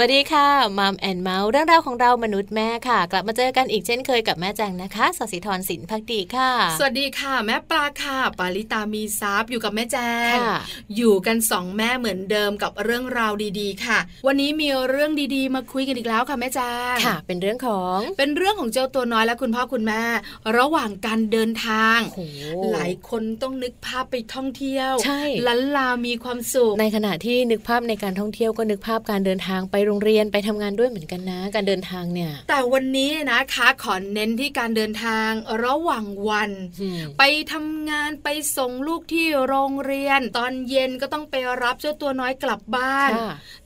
วัสดีค่ะ Mom and Mouth เรื่องราวของเรามนุษย์แม่ค่ะ กลับมาเจอกันอีกเช่นเคยกับแม่แจงนะคะสศิธรสินภักดีค่ะ สวัสดีค่ะ แม่ปลาค่ะปาลิตามีซับอยู่กับแม่แจงอยู่กันสองแม่เหมือนเดิมกับเรื่องราวดีๆ ค่ะ วันนี้มีเรื่องดีๆ มาคุยกันอีกแล้วค่ะแม่แจงค่ะ เป็นเรื่องของเป็นเรื่องของเจ้าตัวน้อยและคุณพ่อคุณแม่ ระหว่างการเดินทาง หลายคนต้องนึกภาพไปท่องเที่ยวใช่ลันลามีความสุขในขณะที่นึกภาพในการท่องเที่ยวก็นึกภาพการเดินทางไปโรงเรียนไปทำงานด้วยเหมือนกันนะ การเดินทางเนี่ย แต่วันนี้นะคะขอเน้นที่การเดินทางระหว่างวัน ไปทำงานไปส่งลูกที่โรงเรียน ตอนเย็นก็ต้องไปรับเจ้าตัวน้อยกลับบ้าน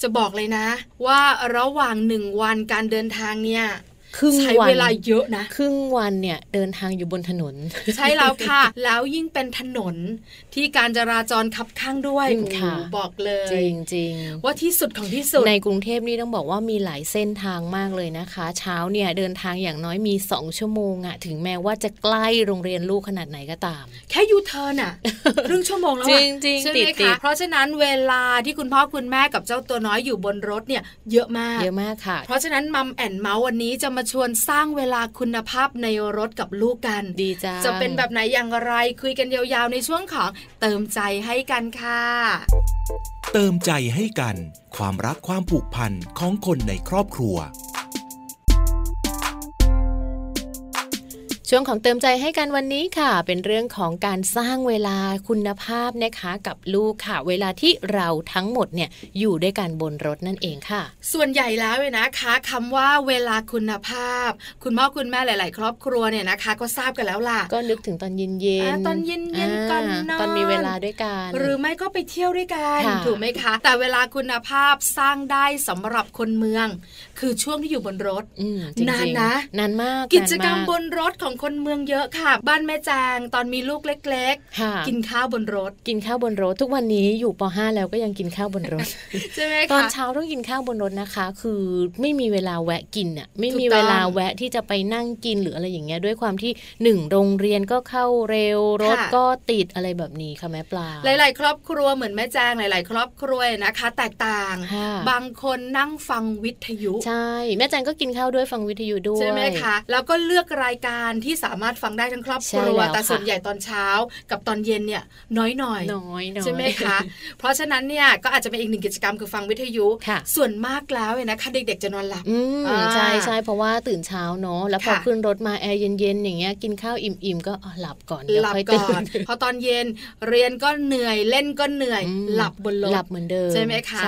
จะบอกเลยนะ ว่าระหว่างหนึ่งวันการเดินทางเนี่ย ครึ่งวันใช้เวลาเยอะนะ ครึ่งวันเนี่ยเดินทางอยู่บนถนน ใช่แล้วค่ะ แล้วยิ่งเป็นถนนที่การจราจรขับข้างด้วยค่ะบอกเลยจริงจริงว่าที่สุดของที่สุดในกรุงเทพนี่ต้องบอกว่ามีหลายเส้นทางมากเลยนะคะ เช้าเนี่ยเดินทางอย่างน้อยมีสองชั่วโมงอะถึงแม้ว่าจะใกล้โรงเรียนลูกขนาดไหนก็ตาม แค่ยูเทิร์นอะครึ่งชั่วโมงแล้วจริงจริงใช่ไหมคะเพราะฉะนั้นเวลาที่คุณพ่อคุณแม่กับเจ้าตัวน้อยอยู่บนรถเนี่ยเยอะมากเยอะมากค่ะ เพราะฉะนั้นมัมแอนเมาส์วันนี้จะมาชวนสร้างเวลาคุณภาพในรถกับลูกกันดีจ้าจะเป็นแบบไหนอย่างไรคุยกันยาวๆ ในช่วงของเติมใจให้กันค่ะ เติมใจให้กัน ความรักความผูกพันของคนในครอบครัว ช่วงของเติมใจให้กันวันนี้ค่ะ เป็นเรื่องของการสร้างเวลาคุณภาพนะคะกับลูกค่ะ เวลาที่เราทั้งหมดเนี่ยอยู่ด้วยกันบนรถนั่นเองค่ะ ส่วนใหญ่แล้วเลยนะคะคำว่าเวลาคุณภาพ คุณพ่อคุณแม่หลาย ๆ ครอบครัวเนี่ยนะคะ ก็ทราบกันแล้วล่ะ ก็นึกถึงตอนเย็นๆตอนเย็นๆก่อนนอนตอนมีเวลาด้วยกันหรือไม่ก็ไปเที่ยวด้วยกันถูกไหมคะ แต่เวลาคุณภาพสร้างได้สำหรับคนเมือง คือช่วงที่อยู่บนรถนานนะนานมากกิจกรรมบนรถของคนเมืองเยอะค่ะ บ้านแม่แจงตอนมีลูกเล็กๆ กินข้าวบนรถ กินข้าวบนรถ ทุกวันนี้อยู่ป .5 แล้วก็ยังกินข้าวบนรถใช่ไหมคะตอนเช้าต้องกินข้าวบนรถนะคะ คือไม่มีเวลาแวะกินอะไม่มีเวลาแวะที่จะไปนั่งกินหรืออะไรอย่างเงี้ยด้วยความที่หนึ่งโรงเรียนก็เข้าเร็วรถก็ติดอะไรแบบนี้ค่ะแม่ปลาหลาย ๆ ครอบครัวเหมือนแม่แจงหลาย ๆ ครอบครัวนะคะ แตกต่าง บางคนนั่งฟังวิทยุ ใช่ แม่แจงก็กินข้าวด้วยฟังวิทยุด้วยใช่ไหมคะแล้วก็เลือกรายการที่สามารถฟังได้ทั้งครอบครัวแต่ส่วนใหญ่ตอนเช้ากับตอนเย็นเนี่ยน้อยหน่อยน้อยใช่ไหมคะเพราะฉะนั้นเนี่ยก็อาจจะเป็นอีกหนึ่งกิจกรรมคือฟังวิทยุ ส่วนมากแล้วเนี่ยนะคะเด็กๆจะนอนหลับใช่ใช่เพราะว่าตื่นเช้าเนาะแล้วพอขึ้นรถมาแอร์เย็นๆอย่างเงี้ยกินข้าวอิ่มๆก็หลับก่อนเดี๋ยวค่อยตื่นพอตอนเย็นเรียนก็เหนื่อยเล่นก็เหนื่อยหลับบนรถหลับเหมือนเดิมใช่ไหมคะ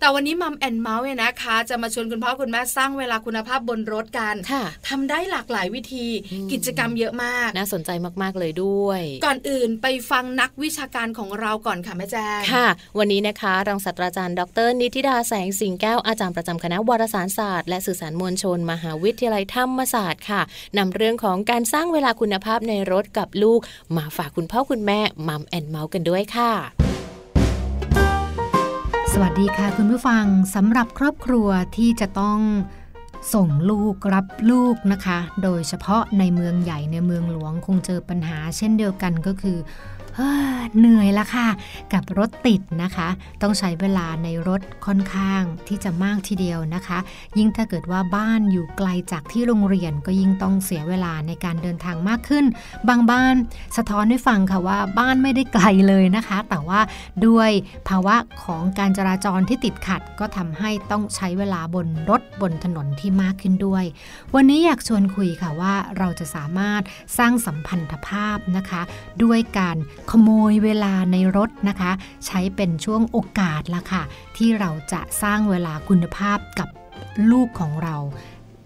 แต่วันนี้มัมแอนเมาส์เนี่ยนะคะ จะมาชวนคุณพ่อคุณแม่สร้างเวลาคุณภาพบนรถกันทำได้หลากหลายวิธีกิจกรรมเยอะมาก น่าสนใจมากๆเลยด้วย ก่อนอื่นไปฟังนักวิชาการของเราก่อนค่ะแม่แจ้งค่ะ วันนี้นะคะรองศาสตราจารย์ดร นิติดาแสงสิงแก้วอาจารย์ประจำคณะวารสารศาสตร์และสื่อสารมวลชน มหาวิทยาลัยธรรมศาสตร์ค่ะนำเรื่องของการสร้างเวลาคุณภาพในรถกับลูก มาฝากคุณพ่อคุณแม่มัมแอนเมาส์กันด้วยค่ะสวัสดีค่ะคุณผู้ฟังสำหรับครอบครัวที่จะต้อง ส่งลูกรับลูกนะคะ โดยเฉพาะในเมืองใหญ่ในเมืองหลวงคงเจอปัญหา เช่นเดียวกันก็คือ เหนื่อยละค่ะ กับรถติดนะคะ ต้องใช้เวลาในรถค่อนข้างที่จะมากทีเดียวนะคะ ยิ่งถ้าเกิดว่าบ้านอยู่ไกลจากที่โรงเรียนก็ยิ่งต้องเสียเวลาในการเดินทางมากขึ้น บางบ้านสะท้อนให้ฟังค่ะว่าบ้านไม่ได้ไกลเลยนะคะ แต่ว่าด้วยภาวะของการจราจรที่ติดขัด ก็ทำให้ต้องใช้เวลาบนรถบนถนนที่มากขึ้นด้วย วันนี้อยากชวนคุยค่ะว่าเราจะสามารถสร้างสัมพันธภาพนะคะ ด้วยการขโมยเวลาในรถนะคะ ใช้เป็นช่วงโอกาสละค่ะ ที่เราจะสร้างเวลาคุณภาพกับลูกของเรา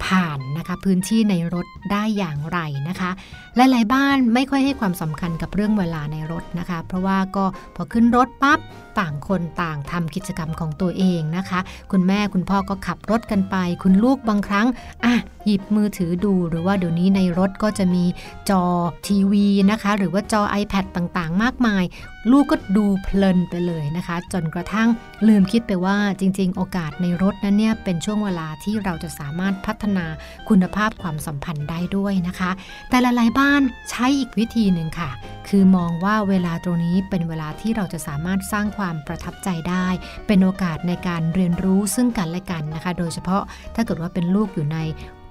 ผ่านนะคะพื้นที่ในรถได้อย่างไรนะคะ หลาย ๆ บ้านไม่ค่อยให้ความสำคัญกับเรื่องเวลาในรถนะคะ เพราะว่าก็พอขึ้นรถปั๊บต่างคนต่างทำกิจกรรมของตัวเองนะคะ คุณแม่คุณพ่อก็ขับรถกันไป คุณลูกบางครั้งอะหยิบมือถือดูหรือว่าเดี๋ยวนี้ในรถก็จะมีจอทีวีนะคะ หรือว่าจอ iPad ต่าง ๆ มากมาย ลูกก็ดูเพลินไปเลยนะคะ จนกระทั่งลืมคิดไปว่าจริง ๆ โอกาสในรถนั้นเนี่ยเป็นช่วงเวลาที่เราจะสามารถพัฒนานาคุณภาพความสัมพันธ์ได้ด้วยนะคะ แต่หลายๆบ้านใช้อีกวิธีหนึ่งค่ะ คือมองว่าเวลาตรงนี้เป็นเวลาที่เราจะสามารถสร้างความประทับใจได้ เป็นโอกาสในการเรียนรู้ซึ่งกันและกันนะคะ โดยเฉพาะถ้าเกิดว่าเป็นลูกอยู่ใน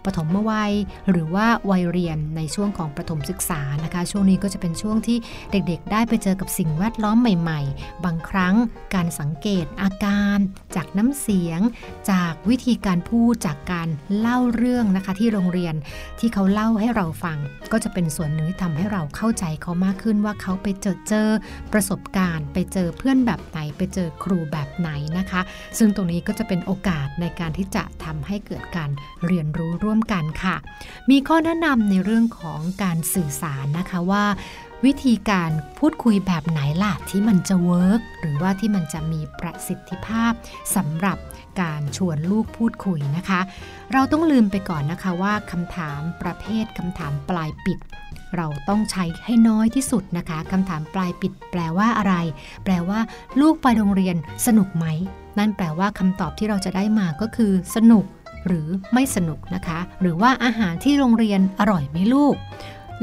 ปฐมวัย หรือว่าวัยเรียนในช่วงของประถมศึกษานะคะ ช่วงนี้ก็จะเป็นช่วงที่เด็กๆ ได้ไปเจอกับสิ่งแวดล้อมใหม่ๆ บางครั้งการสังเกตอาการ จากน้ำเสียง จากวิธีการพูดจากการเล่าเรื่องนะคะที่โรงเรียนที่เขาเล่าให้เราฟัง ก็จะเป็นส่วนหนึ่งที่ทำให้เราเข้าใจเขามากขึ้นว่าเขาไปเจอเจอประสบการณ์ ไปเจอเพื่อนแบบไหนไปเจอครูแบบไหนนะคะ ซึ่งตรงนี้ก็จะเป็นโอกาสในการที่จะทำให้เกิดการเรียนรู้ร่วมกันค่ะ มีข้อแนะนำในเรื่องของการสื่อสารนะคะว่าวิธีการพูดคุยแบบไหนล่ะที่มันจะเวิร์กหรือว่าที่มันจะมีประสิทธิภาพสำหรับการชวนลูกพูดคุยนะคะ เราต้องลืมไปก่อนนะคะว่าคำถามประเภทคำถามปลายปิด เราต้องใช้ให้น้อยที่สุดนะคะคำถามปลายปิด แปลว่าอะไร แปลว่า ลูกไปโรงเรียนสนุกไหม นั่นแปลว่าคำตอบที่เราจะได้มาก็คือ สนุก หรือไม่สนุกนะคะ หรือว่าอาหารที่โรงเรียนอร่อยไหมลูก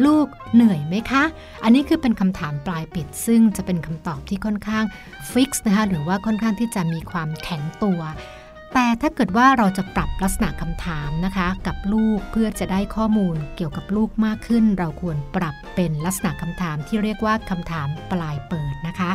ลูกเหนื่อยไหมคะ อันนี้คือเป็นคำถามปลายปิด ซึ่งจะเป็นคำตอบที่ค่อนข้างฟิกซ์นะคะหรือว่าค่อนข้างที่จะมีความแข็งตัวแต่ถ้าเกิดว่าเราจะปรับลักษณะคำถามนะคะ กับลูกเพื่อจะได้ข้อมูลเกี่ยวกับลูกมากขึ้น เราควรปรับเป็นลักษณะคำถามที่เรียกว่าคำถามปลายเปิดนะคะ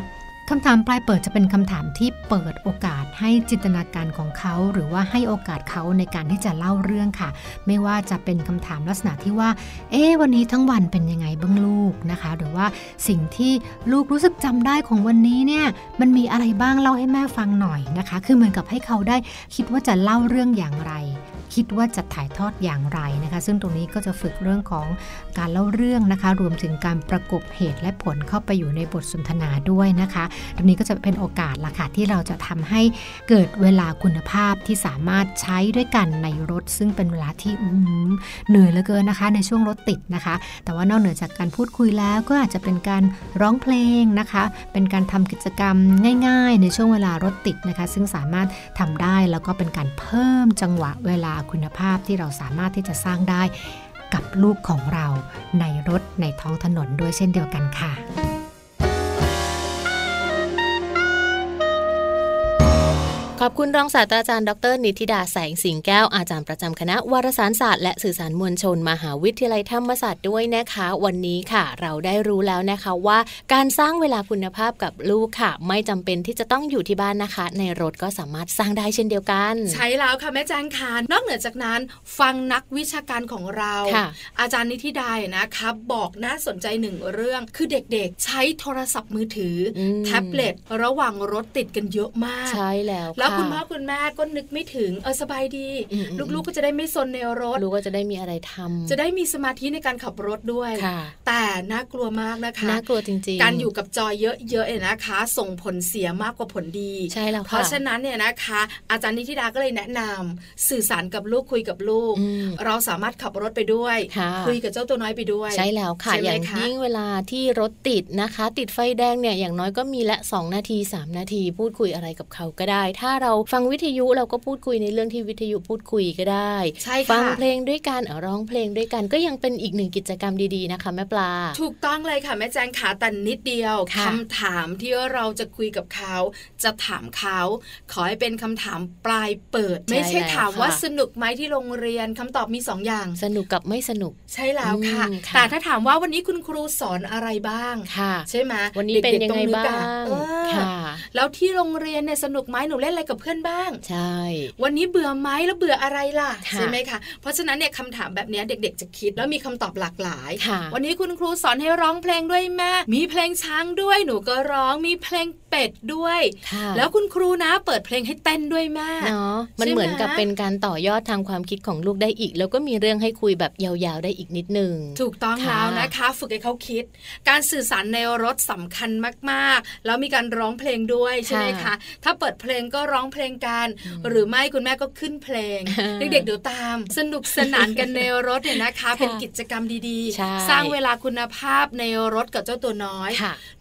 คำถามปลายเปิดจะเป็นคำถามที่เปิดโอกาสให้จินตนาการของเขา หรือว่าให้โอกาสเขาในการที่จะเล่าเรื่องค่ะ ไม่ว่าจะเป็นคำถามลักษณะที่ว่า เอ๊วันนี้ทั้งวันเป็นยังไงบ้างลูกนะคะ หรือว่าสิ่งที่ลูกรู้สึกจำได้ของวันนี้เนี่ยมันมีอะไรบ้างเล่าให้แม่ฟังหน่อยนะคะ คือเหมือนกับให้เขาได้คิดว่าจะเล่าเรื่องอย่างไร คิดว่าจะถ่ายทอดอย่างไรนะคะ ซึ่งตรงนี้ก็จะฝึกเรื่องของการเล่าเรื่องนะคะ รวมถึงการประกบเหตุและผลเข้าไปอยู่ในบทสนทนาด้วยนะคะ ตรงนี้ก็จะเป็นโอกาสละค่ะที่เราจะทำให้เกิดเวลาคุณภาพที่สามารถใช้ด้วยกันในรถ ซึ่งเป็นเวลาที่เหนื่อยเหลือเกินนะคะ ในช่วงรถติดนะคะ แต่ว่านอกเหนือจากการพูดคุยแล้วก็อาจจะเป็นการร้องเพลงนะคะ เป็นการทำกิจกรรมง่าย ๆ ในช่วงเวลารถติดนะคะ ซึ่งสามารถทำได้แล้วก็เป็นการเพิ่มจังหวะเวลาคุณภาพที่เราสามารถที่จะสร้างได้กับลูกของเราในรถในท้องถนนด้วยเช่นเดียวกันค่ะ ขอบคุณรองศาสตราจารย์ดร นิติดาแสงสิงแก้วอาจารย์ประจำคณะวารสารศาสตร์และสื่อสารมวลชน มหาวิทยาลัยธรรมศาสตร์ด้วยนะคะ วันนี้ค่ะ เราได้รู้แล้วนะคะว่า การสร้างเวลาคุณภาพกับลูกค่ะ ไม่จำเป็นที่จะต้องอยู่ที่บ้านนะคะ ในรถก็สามารถสร้างได้เช่นเดียวกัน ใช่แล้วค่ะแม่แจ้งคานนอกเหนือจากนั้น ฟังนักวิชาการของเรา อาจารย์นิติดานะคะบอกน่าสนใจหนึ่งเรื่องคือเด็กๆ ใช้โทรศัพท์มือถือ แท็บเล็ตระหว่างรถติดกันเยอะมากใช่แล้วแล้วคุณพ่อคุณแม่ก็นึกไม่ถึงเออสบายดี ลูกๆก็จะได้ไม่ซนในรถลูกก็จะได้มีอะไรทำจะได้มีสมาธิในการขับรถด้วยแต่น่ากลัวมากนะคะน่ากลัวจริงๆ การอยู่กับจอยเยอะๆเนี่ยนะคะ ส่งผลเสียมากกว่าผลดีใช่แล้วเพราะฉะนั้นเนี่ยนะคะ อาจารย์นิติดาก็เลยแนะนำสื่อสารกับลูกคุยกับลูก เราสามารถขับรถไปด้วย คุยกับเจ้าตัวน้อยไปด้วย ใช่แล้วค่ะอย่างยิ่งเวลาที่รถติดนะคะ ติดไฟแดงเนี่ยอย่างน้อยก็มีละ 2 นาที 3 นาที พูดคุยอะไรกับเขาก็ได้ ถ้าเราฟังวิทยุเราก็พูดคุยในเรื่องที่วิทยุพูดคุยก็ได้ใช่ฟังเพลงด้วยกันร้องเพลงด้วยกันก็ยังเป็นอีกหนึ่งกิจกรรมดีๆนะคะแม่ปลา ถูกต้องเลยค่ะแม่แจงขาแต่นิดเดียวคำถามที่เราจะคุยกับเขา จะถามเขา ขอให้เป็นคำถามปลายเปิด ไม่ใช่ถามว่าสนุกไหมที่โรงเรียนคำตอบมี2ออย่างสนุกกับไม่สนุก ใช่แล้วค่ะ แต่ถ้าถามว่าวันนี้คุณครูสอนอะไรบ้างใช่ไหมวันนี้เป็นยังไงบ้างค่ะแล้วที่โรงเรียนเนี่ยสนุกไหมหนูเล่นอะไรกับเพื่อนบ้าง ใช่ วันนี้เบื่อไหมแล้วเบื่ออะไรล่ะใช่ไหมคะ เพราะฉะนั้นเนี่ยคำถามแบบนี้เด็ก ๆ จะคิดแล้วมีคำตอบหลากหลาย วันนี้คุณครูสอนให้ร้องเพลงด้วยแม่มีเพลงช้างด้วยหนูก็ร้องมีเพลงเป็ดด้วย แล้วคุณครูนะเปิดเพลงให้เต้นด้วยแม่เนาะมันเหมือนกับเป็นการต่อยอดทางความคิดของลูกได้อีก แล้วก็มีเรื่องให้คุยแบบยาวๆได้อีกนิดนึงถูกต้องแล้วนะคะ ฝึกให้เขาคิด การสื่อสารในรถสำคัญมากๆ แล้วมีการร้องเพลงด้วยใช่ไหมคะถ้าเปิดเพลงก็ร้องเพลงกัน หรือไม่คุณแม่ก็ขึ้นเพลง เด็กๆเดี๋ยวตาม สนุกสนานกันในรถเนี่ยนะคะ เป็นกิจกรรมดีๆ สร้างเวลาคุณภาพในรถกับเจ้าตัวน้อย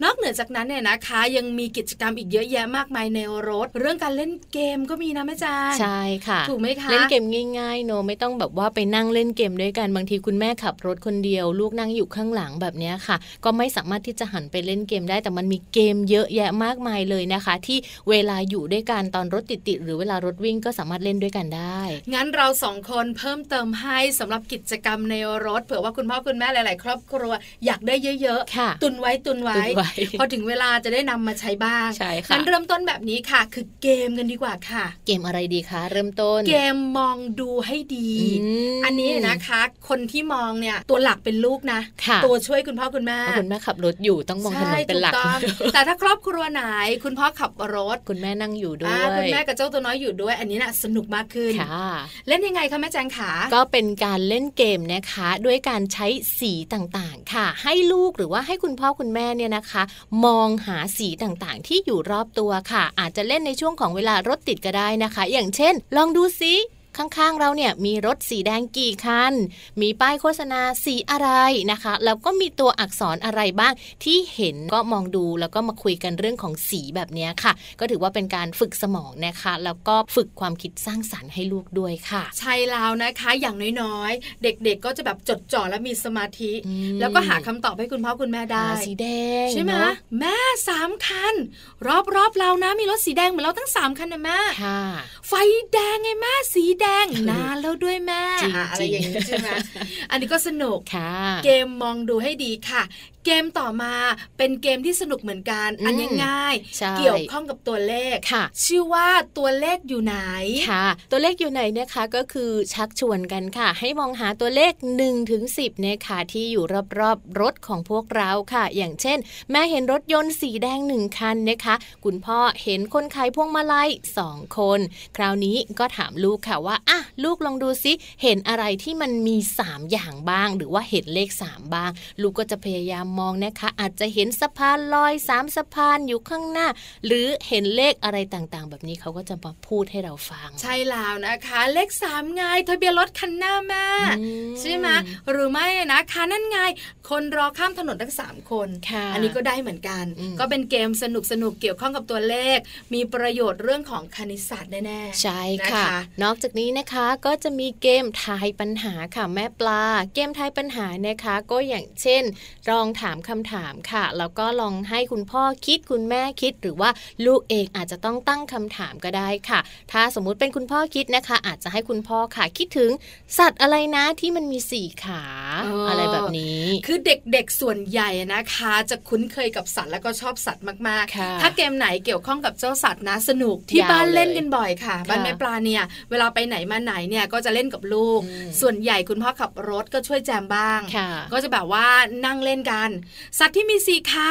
นอกเหนือจากนั้นเนี่ยนะคะ ยังมีกิกิจกรรมอีกเยอะแยะมากมายในรถ เรื่องการเล่นเกมก็มีนะแม่จานใช่ค่ะถูกไหมคะเล่นเกมง่ายๆโนไม่ต้องแบบว่าไปนั่งเล่นเกมด้วยกันบางทีคุณแม่ขับรถคนเดียว ลูกนั่งอยู่ข้างหลังแบบนี้ค่ะ ก็ไม่สามารถที่จะหันไปเล่นเกมได้ แต่มันมีเกมเยอะแยะมากมายเลยนะคะ ที่เวลาอยู่ด้วยกันตอนรถติดๆหรือเวลารถวิ่งก็สามารถเล่นด้วยกันได้ งั้นเราสองคนเพิ่มเติมให้สำหรับกิจกรรมในรถเผื่อว่าคุณพ่อคุณแม่หลาย ๆ ครอบครัวอยากได้เยอะ ๆ ตุนไว้ตุนไว้ พอถึงเวลาจะได้นำมาใช้บ้างใช่ค่ะงั้นเริ่มต้นแบบนี้ค่ะ คือเกมกันดีกว่าค่ะ เกมอะไรดีคะ เริ่มต้น เกมมองดูให้ดี อันนี้นะคะ คนที่มองเนี่ยตัวหลักเป็นลูกนะ ตัวช่วยคุณพ่อคุณแม่คุณแม่ขับรถอยู่ต้องมองถนนเป็นหลัก แต่ถ้าครอบครัวไหน คุณพ่อขับรถคุณแม่นั่งอยู่ด้วยคุณแม่กับเจ้าตัวน้อยอยู่ด้วย อันนี้น่ะสนุกมากขึ้นเล่นยังไงคะแม่แจงขาก็เป็นการเล่นเกมนะคะ ด้วยการใช้สีต่างๆ ค่ะ ให้ลูกหรือว่าให้คุณพ่อคุณแม่เนี่ยนะคะ มองหาสีต่างๆ ที่อยู่รอบตัวค่ะ อาจจะเล่นในช่วงของเวลารถติดก็ได้นะคะ อย่างเช่น ลองดูซิ ข้างๆเราเนี่ยมีรถสีแดงกี่คัน มีป้ายโฆษณาสีอะไรนะคะ แล้วก็มีตัวอักษรอะไรบ้างที่เห็นก็มองดูแล้วก็มาคุยกันเรื่องของสีแบบนี้ค่ะ ก็ถือว่าเป็นการฝึกสมองนะคะ แล้วก็ฝึกความคิดสร้างสารรค์ให้ลูกด้วยค่ะ ใช่แล้วนะคะอย่างน้อยๆ เด็กๆก็จะแบบจดจ่อและมีสมาธิ แล้วก็หาคำตอบให้คุณพ่อคุณแม่ได้สีแดงใช่ไหมแม่สามคัน รอบๆเรานะมีรถสีแดงเหมือนเราทั้งสามคันนะแม่ไฟแดงไงแม่สีแดงนานแล้วด้วยแม่อะไรอย่างนี้ใช่ไหมอันนี้ก็สนุกเกมมองดูให้ดีค่ะ เกมต่อมาเป็นเกมที่สนุกเหมือนกัน อันง่ายๆเกี่ยวข้องกับตัวเลขค่ะ ชื่อว่าตัวเลขอยู่ไหนค่ะ ตัวเลขอยู่ไหนนะคะก็คือชักชวนกันค่ะ ให้มองหาตัวเลข1นถึงสินะคะที่อยู่รอบๆรถของพวกเราค่ะ อย่างเช่น แม่เห็นรถยนต์สีแดงหนึ่งคันนะคะ คุณพ่อเห็นคนขายพวงมาลัยสองคน คราวนี้ก็ถามลูกค่ะว่าอะลูกลองดูซิเห็นอะไรที่มันมี 3 อย่างบ้าง หรือว่าเห็นเลข 3 บ้าง ลูกก็จะพยายามมองนะคะ อาจจะเห็นสะพานลอยสามสะพานอยู่ข้างหน้า หรือเห็นเลขอะไรต่างๆ แบบนี้เขาก็จะมาพูดให้เราฟัง ใช่แล้วนะคะ เลขสามไงทะเบียนรถคันหน้าแม่ใช่ไหมหรือไม่นะคะนั่นไง คนรอข้ามถนนทั้งสามคนอันนี้ก็ได้เหมือนกัน ก็เป็นเกมสนุกสนุกเกี่ยวข้องกับตัวเลข มีประโยชน์เรื่องของคณิตศาสตร์แน่ๆใช่ค่ะ นอกจากนี้นะคะก็จะมีเกมทายปัญหาค่ะแม่ปลา เกมทายปัญหานะคะ ก็อย่างเช่นลองถามคำถามค่ะ แล้วก็ลองให้คุณพ่อคิดคุณแม่คิด หรือว่าลูกเองอาจจะต้องตั้งคำถามก็ได้ค่ะ ถ้าสมมุติเป็นคุณพ่อคิดนะคะ อาจจะให้คุณพ่อค่ะ คิดถึงสัตว์อะไรนะที่มันมีสี่ขาอะไรแบบนี้ คือเด็กๆส่วนใหญ่นะคะ จะคุ้นเคยกับสัตว์แล้วก็ชอบสัตว์มากๆ ถ้าเกมไหนเกี่ยวข้องกับเจ้าสัตว์นะสนุกที่บ้านเล่นกันบ่อยค่ะ บ้านแม่ปลาเนี่ยเวลาไปไหนมาไหนเนี่ยก็จะเล่นกับลูก ส่วนใหญ่คุณพ่อขับรถก็ช่วยแจมบ้าง ก็จะแบบว่านั่งเล่นกันสัตว์ที่มีสี่ขา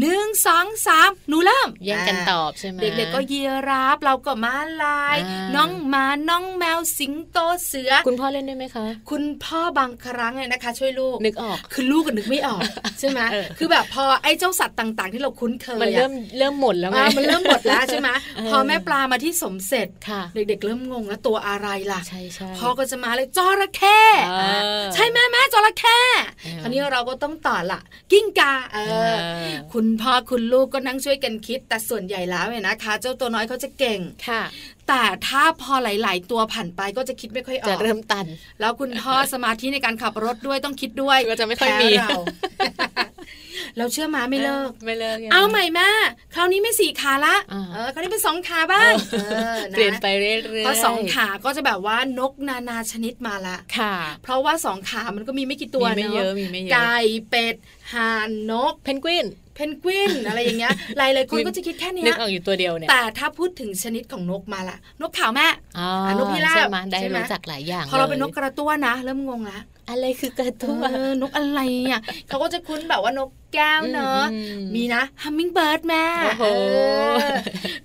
หนึ่งสองสามหนูเริ่มแย่งกันตอบใช่ไหมเด็กๆก็เยียรับเราก็มาลาย น้องหมาน้องแมวสิงโตเสือ คุณพ่อเล่นได้ไหมคะ คุณพ่อบางครั้งเลยนะคะ ช่วยลูกนึกออกคือลูกก็นึกไม่ออกใช่ไหมคือแบบพอไอ้เจ้าสัตว์ต่าง ๆ ที่เราคุ้นเคยมันเริ่มเริ่มหมดแล้วไงมันเริ่มหมดแล้วใช่ไหมพอแม่ปลามาที่สมเสร็จเด็กๆ เริ่มงงแล้วตัวอะไรล่ะใช่ใช่พ่อก็จะมาเลยจระเข้ใช่แม่แม่จระเข้คราวนี้เราก็ต้องต่อละกิ้งกาเออคุณพ่อคุณลูกก็นั่งช่วยกันคิด แต่ส่วนใหญ่แล้วเนี่ยนะคะ เจ้าตัวน้อยเขาจะเก่งค่ะ แต่ถ้าพอหลาย ๆ ตัวผ่านไปก็จะคิดไม่ค่อยออกจะเริ่มตัน แล้วคุณพ่อสมาธิในการขับรถด้วยต้องคิดด้วยก็จะไม่ค่อยมีเรา เราเชื่อมาไม่เลิก ไม่เลิก เอาใหม่แม่คราวนี้ไม่สี่ขาละเออคราวนี้เป็นสองขาบ้างเปลี่ยนไปเรื่อยๆเพราะสองขาก็จะแบบว่านกนานาชนิดมาละค่ะ เพราะว่าสองขามันก็มีไม่กี่ตัวเนาะไก่เป็ดห่านนกเพนกวินเพนกวินอะไรอย่างเงี้ย หลายๆคนก็จะคิดแค่นี้นึกออกอยู่ตัวเดียวเนี่ย แต่ถ้าพูดถึงชนิดของนกมาละนกขาวแม่อ๋อนกพิราบใช่ไหมได้รู้จักหลายอย่าง พอเราเป็นนกกระตั้วนะ เริ่มงงละอะไรคือกระตั้วนกอะไรอะเขาก็จะคุ้นแบบว่านก แก้วเนอะ มีนะฮัมมิงเบิร์ดแม่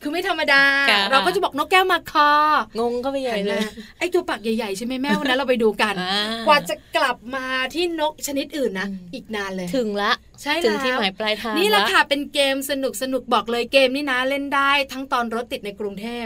คือไม่ธรรมดา เราก็จะบอกนกแก้วมาคอ งงก็ไปใหญ่เลย ไอ้ตัวปากใหญ่ๆ ใช่ไหมแม่วันนั้นเราไปดูกัน กว่าจะกลับมาที่นกชนิดอื่นนะ อีกนานเลย ถึงละใช่ถึงที่หมายปลายทางนี่แหละค่ะเป็นเกมสนุกสนุกบอกเลยเกมนี่นะเล่นได้ทั้งตอนรถติดในกรุงเทพ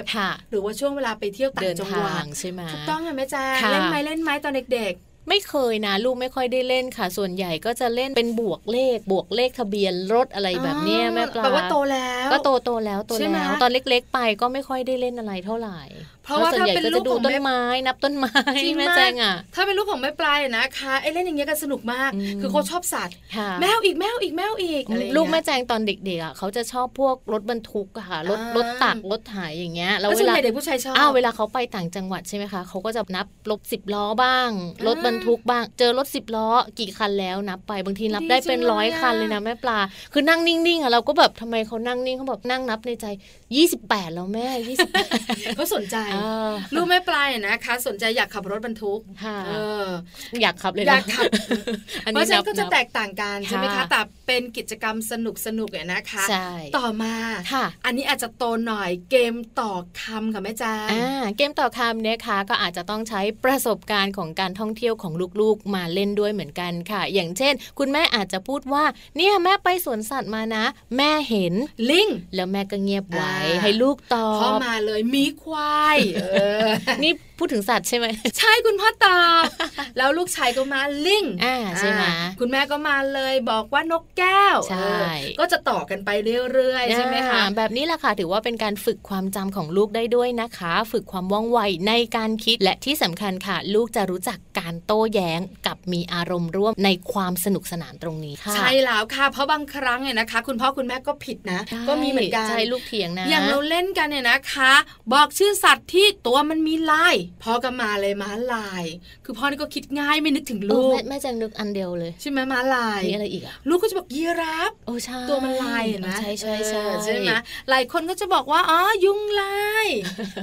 หรือว่าช่วงเวลาไปเที่ยวต่างจังหวัดใช่ไหมถูกต้องค่ะแม่จ้าเล่นไหมเล่นไหมตอนเด็กๆ ไม่เคยนะลูกไม่ค่อยได้เล่นค่ะ ส่วนใหญ่ก็จะเล่นเป็นบวกเลข บวกเลขทะเบียนรถอะไรแบบเนี้ยแม่ปลาแปลว่าโตแล้ว ก็โตโตแล้วโตใช่ไหมแล้วตอนเล็กๆไปก็ไม่ค่อยได้เล่นอะไรเท่าไหร่เพราะว่าส่วนใหญ่ถ้าเป็นก็จะดูลูกของต้นแม่ไม้นับต้นไม้จริงแม่มากแจงอะถ้าเป็นลูกของแม่ปลายนะคะไอ้เล่นอย่างเงี้ยกันสนุกมากอืมคือเขาชอบสัตว์ค่ะแมวอีกแมวอีกแมวอีกอะไรอย่างลูกเงี้ยแม่แจงตอนเด็กๆอะเขาจะชอบพวกรถบรรทุกอะค่ะรถอ่ารถตักรถไถอย่างเงี้ยแล้วแล้วเวส่วนลาใหญ่เด็กผู้ชายชอบอ้าวเวลาเขาไปต่างจังหวัดใช่ไหมคะเขาก็จะนับรถสิบล้อบ้างอ่ารถบรรทุกบ้าง เจอรถสิบล้อกี่คันแล้วนับไปบางทีนับดีได้เป็นจังเลยร้อยคันเลยนะแม่ปลา คือนั่งนิ่งๆอะเราก็แบบทำไมเขานั่งนิ่งเขาแบบนั่งนับในใจ 28 แล้วแม่28เขาสนใจอ่าลูกแม่ปลายนะคะ สนใจอยากขับรถบรรทุกค่ะเอออยากขับเลยนะอยากขับอันเพนี้ราะฉะนันั้บนก็จะนับแตกต่างกันใช่ไหมคะค่ะแต่เป็นกิจกรรมสนุกสนุกๆเนี่ยนะคะใช่ต่อมาค่ะอันนี้อาจจะโตหน่อยเกมต่อคำค่ะแม่จางอ่าเกมต่อคำเนี่ยค่ะก็อาจจะต้องใช้ประสบการณ์ของการท่องเที่ยวของลูกๆมาเล่นด้วยเหมือนกันค่ะ อย่างเช่น คุณแม่อาจจะพูดว่า เนี่ยแม่ไปสวนสัตว์มานะ แม่เห็นลิงแล้วแม่ก็เงียบไว้อ่าให้ลูกตอพ่อบมาเลยหมีควายเออนี่ พูดถึงสัตว์ใช่ไหมใช่คุณพ่อตอบแล้วลูกชายก็มาลิงอ่าใช่ไหมอ่าคุณแม่ก็มาเลยบอกว่านกแก้วใช่เออก็จะต่อกันไปเรื่อยๆใช่ไหมคะอ่าแบบนี้แหละค่ะถือว่าเป็นการฝึกความจำของลูกได้ด้วยนะคะ ฝึกความว่องไวในการคิดและที่สำคัญค่ะ ลูกจะรู้จักการโต้แย้งกับมีอารมณ์ร่วมในความสนุกสนานตรงนี้ค่ะใช่แล้วค่ะ เพราะบางครั้งเนี่ยนะคะ คุณพ่อคุณแม่ก็ผิดนะใช่ก็มีเหมือนกันใช่ลูกเถียงนะอย่างเราเล่นกันเนี่ยนะคะ บอกชื่อสัตว์ที่ตัวมันมีลายพ่อก็มาเลยม้าลาย คือพ่อนี่ก็คิดง่ายไม่นึกถึงเอลูอกแม่แม่แจงนึกอันเดียวเลย ใช่ไหมม้าลายมีอะไรอีกอะลูกก็จะบอกยีราฟโอ้ใช่ตัวมันลายเห็นไหมใช่ใช่ใช่เออใช่ไหมหลายคนก็จะบอกว่าอ๋อยุงลาย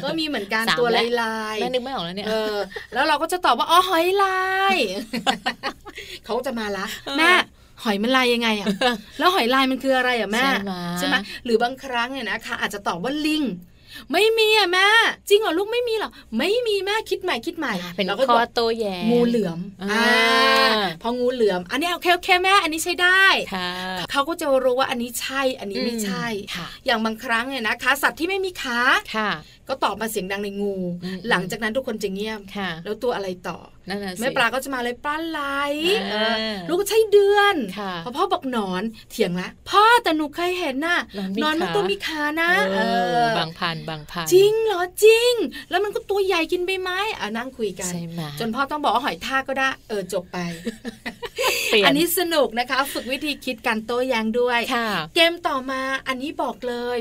ก็มีเหมือนกันสามตัวแล้ลายวลายแม่นึกไม่ออกแล้วเนี่ยเออแล้วเราก็จะตอบว่าอ๋อหอยลายเขาก็จะมาละเออแม่หอยมันลายยังไงอะ แล้วหอยลายมันคืออะไรอะแม่ใช่ไหมใช่ไหมหรือบางครั้งเนี่ยนะคะอาจจะตอบว่าลิง ไม่มีอะแม่จริงเหรอลูกไม่มีหรอไม่มีแม่คิดใหม่คิดใหม่เป็นเราก็ข้บออกโต้แย้งงูเหลือมอ่าพองูเหลือม อันนี้โอเคโอเคแม่ อันนี้ใช้ได้ค่ะเขาก็จะรู้ว่าอันนี้ใช่อันนี้ไม่ใช่ค่ะอย่างบางครั้งเนี่ยนะคะ สัตว์ที่ไม่มีขาค่ะ ก็ตอบมาเสียงดังในงูอืมหลังจากนั้นทุกคนจะเงียบค่ะแล้วตัวอะไรต่อนั่นน่ะสิแม่ปลาก็จะมาเลยปลาไหลอ่าเออลูกก็ใช่เดือนค่ะพอพ่อบอกหนอนเถียงละพ่อแต่หนูเคยเห็นน่ะหนอนมีมันขาตัวมีขานะเอเอออบางพันบางพันจริงเหรอจริง แล้วมันก็ตัวใหญ่กินใบไม้อะนั่งคุยกันใช่ไหมจนพ่อต้องบอกว่าหอยทากก็ได้เออจบไปเปลี่ยนอันนี้สนุกนะคะ ฝึกวิธีคิดการโต้แย้งด้วยค่ะเกมต่อมาอันนี้บอกเลย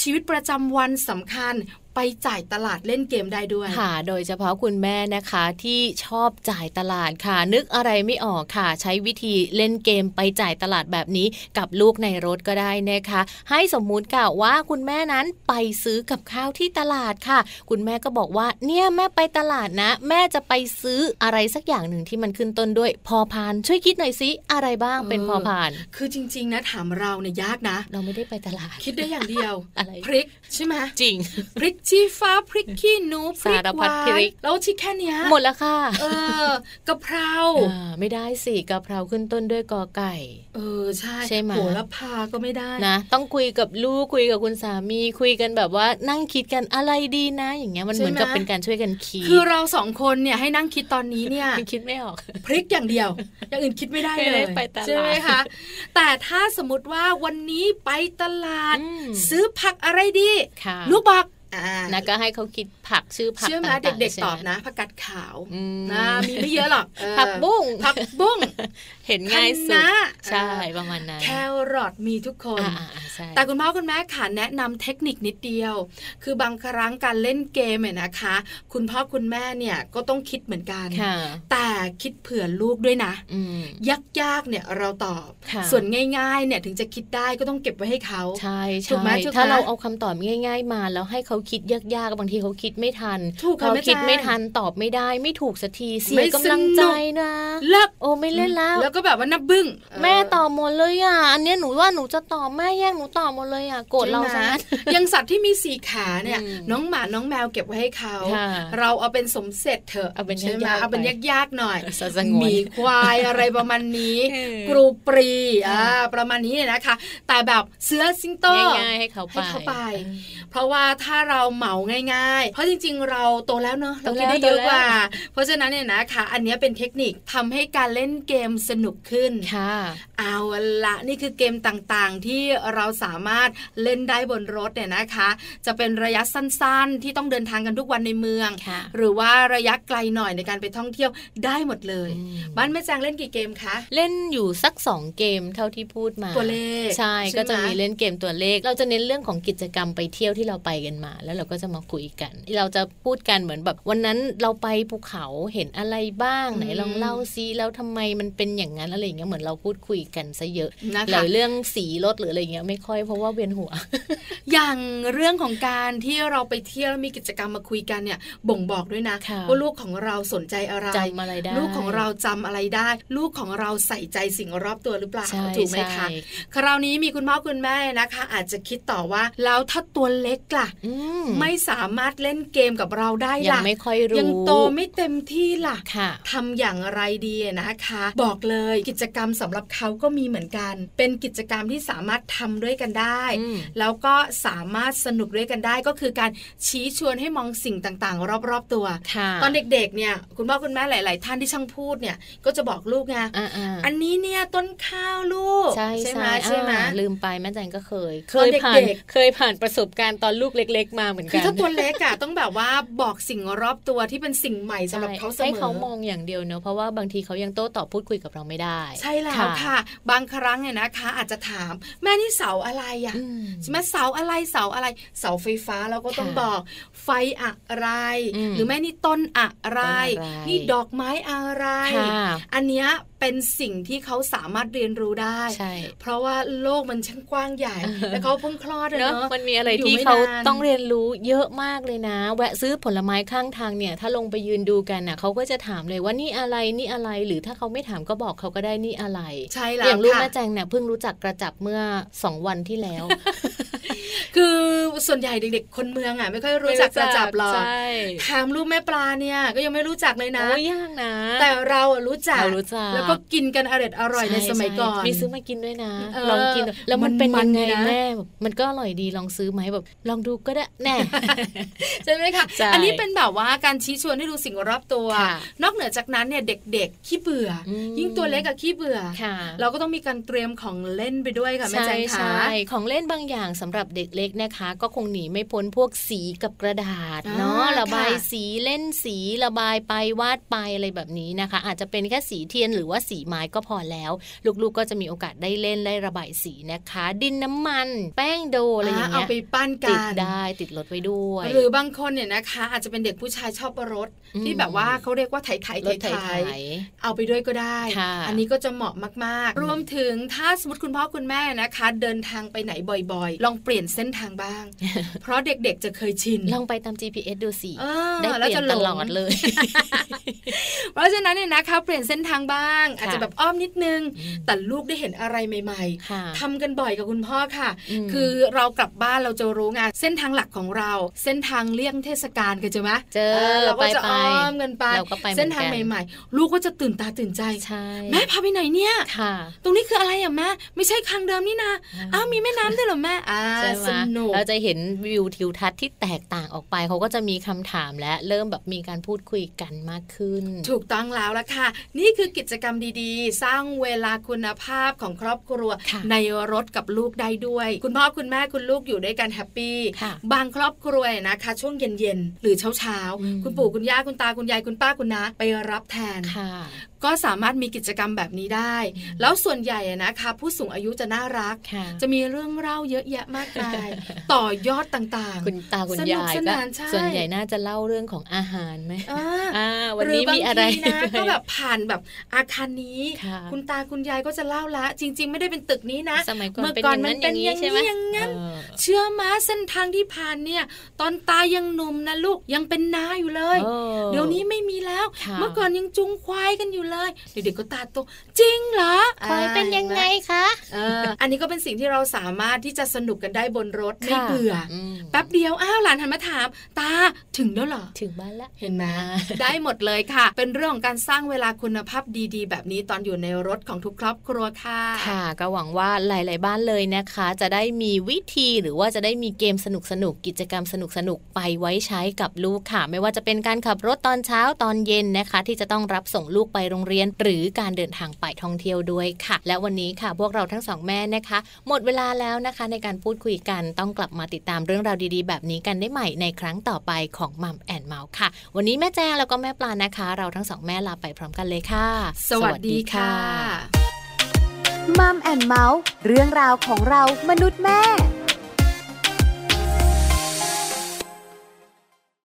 ชีวิตประจำวันสำคัญ ไปจ่ายตลาดเล่นเกมได้ด้วยค่ะ โดยเฉพาะคุณแม่นะคะที่ชอบจ่ายตลาดค่ะ นึกอะไรไม่ออกค่ะ ใช้วิธีเล่นเกมไปจ่ายตลาดแบบนี้กับลูกในรถก็ได้นะคะ ให้สมมุติค่ะว่าคุณแม่นั้นไปซื้อกับข้าวที่ตลาดค่ะ คุณแม่ก็บอกว่าเนี่ยแม่ไปตลาดนะ แม่จะไปซื้ออะไรสักอย่างหนึ่งที่มันขึ้นต้นด้วยพอพานช่วยคิดหน่อยสิอะไรบ้างเป็นพอพาน คือจริง ๆ นะถามเราเนี่ยยากนะ เราไม่ได้ไปตลาด คิดได้อย่างเดียวอะไรพริกใช่ไหมจริงพริกชี้ฟ้าพริกขี้หนูพริกสารหพัดวาพรินกแล้วที่แค่เนี้ยหมดแล้วค่ะ เออกะเพราอ่าไม่ได้สิกะเพราขึ้นต้นด้วยกอไก่ เออใช่ใช่ไหมโหระพาก็ไม่ได้นะ ต้องคุยกับลูกคุยกับคุณสามีคุยกันแบบว่านั่งคิดกันอะไรดีนะ อย่างเงี้ยมันเหมือนกับเป็นการช่วยกันคิดคือเราสองคนเนี่ยให้นั่งคิดตอนนี้เนี่ยคิดไม่ออกพริกอย่างเดียว อย่างอื่นคิดไม่ได้ไม่เลได้ยไปตลาดใช่ไหมคะแต่ถ้าสมมติว่าวันนี้ไปตลาดอืมซื้อผักอะไรดีค่ะลูกบอกอ่า นะก็ให้เขาคิดผักชื่อผักเชื่อไหมต่างๆเด็กใช่ๆไหมตอบนะผักกาดขาวอืมนะมีไม่เยอะหรอกเออผักบุ้งผักบุ้ง เห็นง่ายสุดคะน้าใช่เออประมาณนั้นแครอทมีทุกคนอ่าอ่าอ่าใช่แต่คุณพ่อคุณแม่ค่ะแนะนำเทคนิคนิดเดียว คือบางครั้งการเล่นเกมเนี่ยนะคะ คุณพ่อคุณแม่เนี่ยก็ต้องคิดเหมือนกันค่ะแต่คิดเผื่อลูกด้วยนะอืมยากๆเนี่ยเราตอบค่ะส่วนง่ายๆเนี่ยถึงจะคิดได้ก็ต้องเก็บไว้ให้เขาใช่ถูกไหมใช่ถูกไหมถ้าเราเอาคำตอบง่าย ๆ มาแล้วให้เขาคิดยากๆบางทีเขาคิดไม่ทันถูกค่ะเขาแม่คิดแจงไม่ทันตอบไม่ได้ ไม่ถูกสักทีเสีไม่ยกำลังใจสนุกนะเลิกโอ้ไม่เล่นแล้วแล้วก็แบบว่านับบึ้งแม่เตอบหมดเลยอะอันเนี้ยหนูว่าหนูจะตอบแม่แย่งหนูต่อหมดเลยอะโกรธเราซะยังสัตว์ที่มีสี่ขาเนี่ยอืมน้องหมาน้องแมวเก็บไว้ให้เขาค่ะเราเอาเป็นสมเสร็จเถอะเอาเป็นใช่ไหมยากๆเอาเป็นไปยากๆหน่อยสะสงหวนมีควายอะไรประมาณนี้เออกรูปรีอ่าค่ะประมาณนี้เนี่ยนะคะ แต่แบบเสือสิงโตง่ายๆให้เขาไปให้เขาไป เพราะว่าถ้าเราเหมาง่าย ๆ เพราะจริง ๆ เราโตแล้วเนอะเราโตแล้คิดวได้เยอะโตแล้วกว่า เพราะฉะนั้นเนี่ยนะคะ อันเนี้ยเป็นเทคนิคทำให้การเล่นเกมสนุกขึ้นค่ะเอาละนี่คือเกมต่างๆ ที่เราสามารถเล่นได้บนรถเนี่ยนะคะ จะเป็นระยะสั้นๆ ที่ต้องเดินทางกันทุกวันในเมืองค่ะหรือว่าระยะไกลหน่อยในการไปท่องเที่ยวได้หมดเลยอืมบ้านแม่แจงเล่นกี่เกมคะเล่นอยู่สักสองเกมเท่าที่พูดมาตัวเลขใช่ใช่ไหมก็จะมีเล่นเกมตัวเลข เราจะเน้นเรื่องของกิจกรรมไปเที่ยวที่เราไปกันมา แล้วเราก็จะมาคุยกัน เราจะพูดกันเหมือนแบบวันนั้นเราไปภูเขาเห็นอะไรบ้างไหนลองเล่าซิแล้วทำไมมันเป็นอย่างนั้นอะไรอย่างเงี้ยเหมือนเราพูดคุยกันซะเยอะนะหรืคะอเรื่องสีรถหรืออะไรเงี้ยไม่ค่อยเพราะว่าเวียนหัว อย่างเรื่องของการที่เราไปเที่ยวแล้วมีกิจกรรมมาคุยกันเนี่ยบ่งบอกด้วยนะค่ะว่าลูกของเราสนใจอะไรจำอะไรได้ลูกของเราจำอะไรได้ ลูกของเราใส่ใจสิ่งรอบตัวหรือเปล่าใช่ถูกไหมคะใช่คราวนี้มีคุณพ่อคุณแม่นะคะ อาจจะคิดต่อว่าแล้วถ้าตัวเล็กล่ะอืมไม่สามารถเล่นเกมกับเราได้ยังล่ะไม่ค่อยรู้ยังโตไม่เต็มที่ล่ะค่ะทำอย่างไรดีนะคะ บอกเลยกิจกรรมสำหรับเขาก็มีเหมือนกัน เป็นกิจกรรมที่สามารถทำด้วยกันได้อืมแล้วก็สามารถสนุกด้วยกันได้ก็คือการชี้ชวนให้มองสิ่งต่างๆ รอบๆตัวค่ะตอนเด็กๆเนี่ยคุณพ่อคุณแม่หลาย ๆ ท่านที่ช่างพูดเนี่ยก็จะบอกลูกไงอ่าๆอันนี้เนี่ยต้นข้าวลูกใช่ไหมใช่ใช่ไหมอ่าลืมไปแม่แจงก็เคย เคตอนยเด็กๆผ่านเคยผ่านประสบการณ์ตอนลูกเล็ก ๆ มาเหมือนคืกัอนถ้าตัวเล็กอะต้องแบบว่าบอกสิ่งรอบตัวที่เป็นสิ่งใหม่สำหรับเขาเสมอให้เขามองอย่างเดียวเนอะเพราะว่าบางทีเขายังโต้ตอบพูดคุยกับเราไม่ได้ ใช่แล้วค่ะ บางครั้งเนี่ยนะคะ อาจจะถาม แม่นี่เสาอะไรอะอืมใช่ไหมเสาอะไรเสาอะไร เสาไฟฟ้าเราก็ต้องค่ะบอก ไฟอะไรอืมหรือแม่นี่ต้นอะไรต้นอะไร นี่ดอกไม้อะไรค่ะอันเนี้ย เป็นสิ่งที่เขาสามารถเรียนรู้ได้ใช่เพราะว่าโลกมันช่างกว้างใหญ่ แล้วเขาเพิ่งคลอดอะเนอะเนาะมันมีอะไรอยู่ที่ไม่เขานานต้องเรียนรู้เยอะมากเลยนะ แวะซื้อผลไม้ข้างทางเนี่ย ถ้าลงไปยืนดูกันน่ะเขาก็จะถามเลยว่านี่อะไรนี่อะไร หรือถ้าเขาไม่ถามก็บอกเขาก็ได้นี่อะไร ใช่แล้อวย่างลูกค่ะแม่แจงเนี่ยเพิ่งรู้จักกระจับเมื่อสองวันที่แล้ว คือส่วนใหญ่เด็กๆคนเมืองอะไม่ค่อยรู้จักกระจับหรอกใช่ถามลูกแม่ปลาเนี่ย ก็ยังไม่รู้จักเลยนะโอ้ยยากนะ แต่เราอะรู้จักเรารู้จักแล้วก็กินกันอร่อยอร่อยในช่สมัยก่อนใช่มีซื้อมากินด้วยนะเออลองกินดูแล้วมันเป็นมัยันงๆไงนะแม่แบบมันก็อร่อยดีลองซื้อไหมแบบลองดูก็ได้แน่ใช่ไหมคะใช่อันนี้เป็นแบบว่าการชี้ชวนให้ดูสิ่งรอบตัวค่ะนอกเหนือจากนั้นเนี่ยเด็กๆขี้เบื่ออมยิ่งตัวเล็กกับขี้เบื่อค่ะเราก็ต้องมีการเตรียมของเล่นไปด้วยค่ะแม่ใช่แจงขาใช่ของเล่นบางอย่างสำหรับเด็กเล็กนะคะ ก็คงหนีไม่พ้นพวกสีกับกระดาษอ่าเนาะระบายค่ะสีเล่นสีระบายไปวาดไปอะไรแบบนี้นะคะ อาจจะเป็นแค่สีเทียนหรือว่าสีไม้ก็พอแล้ว ลูกๆก็จะมีโอกาสได้เล่นได้ระบายสีนะคะ ดินน้ำมัน แป้งโดอะไรอย่างเอาเงี้ยไปปั้นติกัดนได้ติดรถไว้ด้วย หรือบางคนเนี่ยนะคะ อาจจะเป็นเด็กผู้ชายชอบรถอืมที่แบบว่าเขาเรียกว่าไถไถรถไถไถไถเอาไปด้วยก็ได้ค่ะอันนี้ก็จะเหมาะมากๆ รวมถึงถ้าสมมติคุณพ่อคุณแม่นะคะ เดินทางไปไหนบ่อยๆ ลองเปลี่ยนเส้นทางบ้าง เพราะเด็กๆจะเคยชิน ลองไปตาม GPS ดูสิเออได้เปแล้วลี่ยจะนหตลงลอดเลย เพราะฉะนั้นเนี่ยนะคะเปลี่ยนเส้นทางบ้าง อาจจะแบบอ้อมนิดนึงอืมแต่ลูกได้เห็นอะไรใหม่ค่ะๆทำกันบ่อยกับคุณพ่อค่ะอืมคือเรากลับบ้านเราจะรู้ไงเส้นทางหลักของเรา เส้นทางเลี่ยงเทศกาลกันใช่ไหมเจอเราก็จะไปๆอ้อมกันไปเราก็ไปเหมือนกันเส้นทางใหม่ ๆ ลูกก็จะตื่นตาตื่นใจใช่แม่พาไปไหนเนี่ยค่ะตรงนี้คืออะไรอะแม่ไม่ใช่ทางเดิมนี่นะอ้าวมีแม่น้ำด้วยเหรอแม่อ่าใช่ไหมสนุกเราจะเห็นวิวทิวทัศน์ที่แตกต่างออกไปเขาก็จะมีคำถามและเริ่มแบบมีการพูดคุยกันมากขึ้น ถูกต้องแล้วละค่ะ นี่คือกิจกรรมดีๆ สร้างเวลาคุณภาพของครอบครัวค่ะในรถกับลูกได้ด้วย คุณพ่อคุณแม่คุณลูกอยู่ด้วยกัน happy ค่ะบางครอบครัวเนี่ยนะคะ ช่วงเย็นๆหรือเช้าอืมๆคุณปู่คุณย่าคุณตาคุณยายคุณป้าคุณน้าไปรับแทนค่ะก็สามารถมีกิจกรรมแบบนี้ได้ แล้วส่วนใหญ่อะนะคะผู้สูงอายุจะน่ารักค่ะจะมีเรื่องเล่าเยอะแยะมากมาย ต่อยอดต่างๆ คุณตาคุณสนุกยายสก็นานใช่ส่วนใหญ่น่าจะเล่าเรื่องของอาหารไหมอ่าอ่าวันนี้มีอะไรหรือบางทีนะก็แบบผ่านแบบอาคารนี้ค่ะคุณตาคุณยายก็จะเล่าละ จริง ๆ ไม่ได้เป็นตึกนี้นะสมัยก่อนเมื่อเป็นก่ออนย่างมันั้นนเป็อนย่างนี้อย่างใช่ไหมนี้อย่างนั้นเออเชื่อมาเส้นทางที่ผ่านเนี่ย ตอนตายังหนุ่มนะลูกยังเป็นนาอยู่เลย เดี๋ยวนี้ไม่มีแล้ว เมื่อก่อนยังจุงควายกันอยู่เลยเด็กๆก็ตาโตจริงเหรอควายเป็นยังไงคะอันนี้ก็เป็นสิ่งที่เราสามารถที่จะสนุกกันได้บนรถไม่เบื่อแป๊บเดียวอ้าวหลานหันมาถาม ตาถึงแล้วเหรอถึงบ้านแล้วเห็นไหมได้หมดเลยค่ะ เป็นเรื่องของการสร้างเวลาคุณภาพดีๆ แบบนี้ตอนอยู่ในรถของทุกครอบครัวค่ะค่ะ ก็หวังว่าหลาย ๆ บ้านเลยนะคะ จะได้มีวิธีหรือว่าจะได้มีเกมสนุกสนุกกิจกรรมสนุกสนุกไปไว้ใช้กับลูกค่ะ ไม่ว่าจะเป็นการขับรถตอนเช้าตอนเย็นนะคะ ที่จะต้องรับส่งลูกไปโรงเรียน หรือการเดินทางไปท่องเที่ยวด้วยค่ะ และวันนี้ค่ะ พวกเราทั้งสองแม่นะคะ หมดเวลาแล้วนะคะ ในการพูดคุยกันต้องกลับมาติดตามเรื่องราวดีๆ แบบนี้กันได้ใหม่ในครั้งต่อไปของมัมแอนเมาส์ค่ะ วันนี้แม่แจ้งแล้วก็แม่ปลานะคะ เราทั้งสองแม่ลาไปพร้อมกันเลยค่ะ สวัสดีค่ะมัมแอนเมาส์เรื่องราวของเรามนุษย์แม่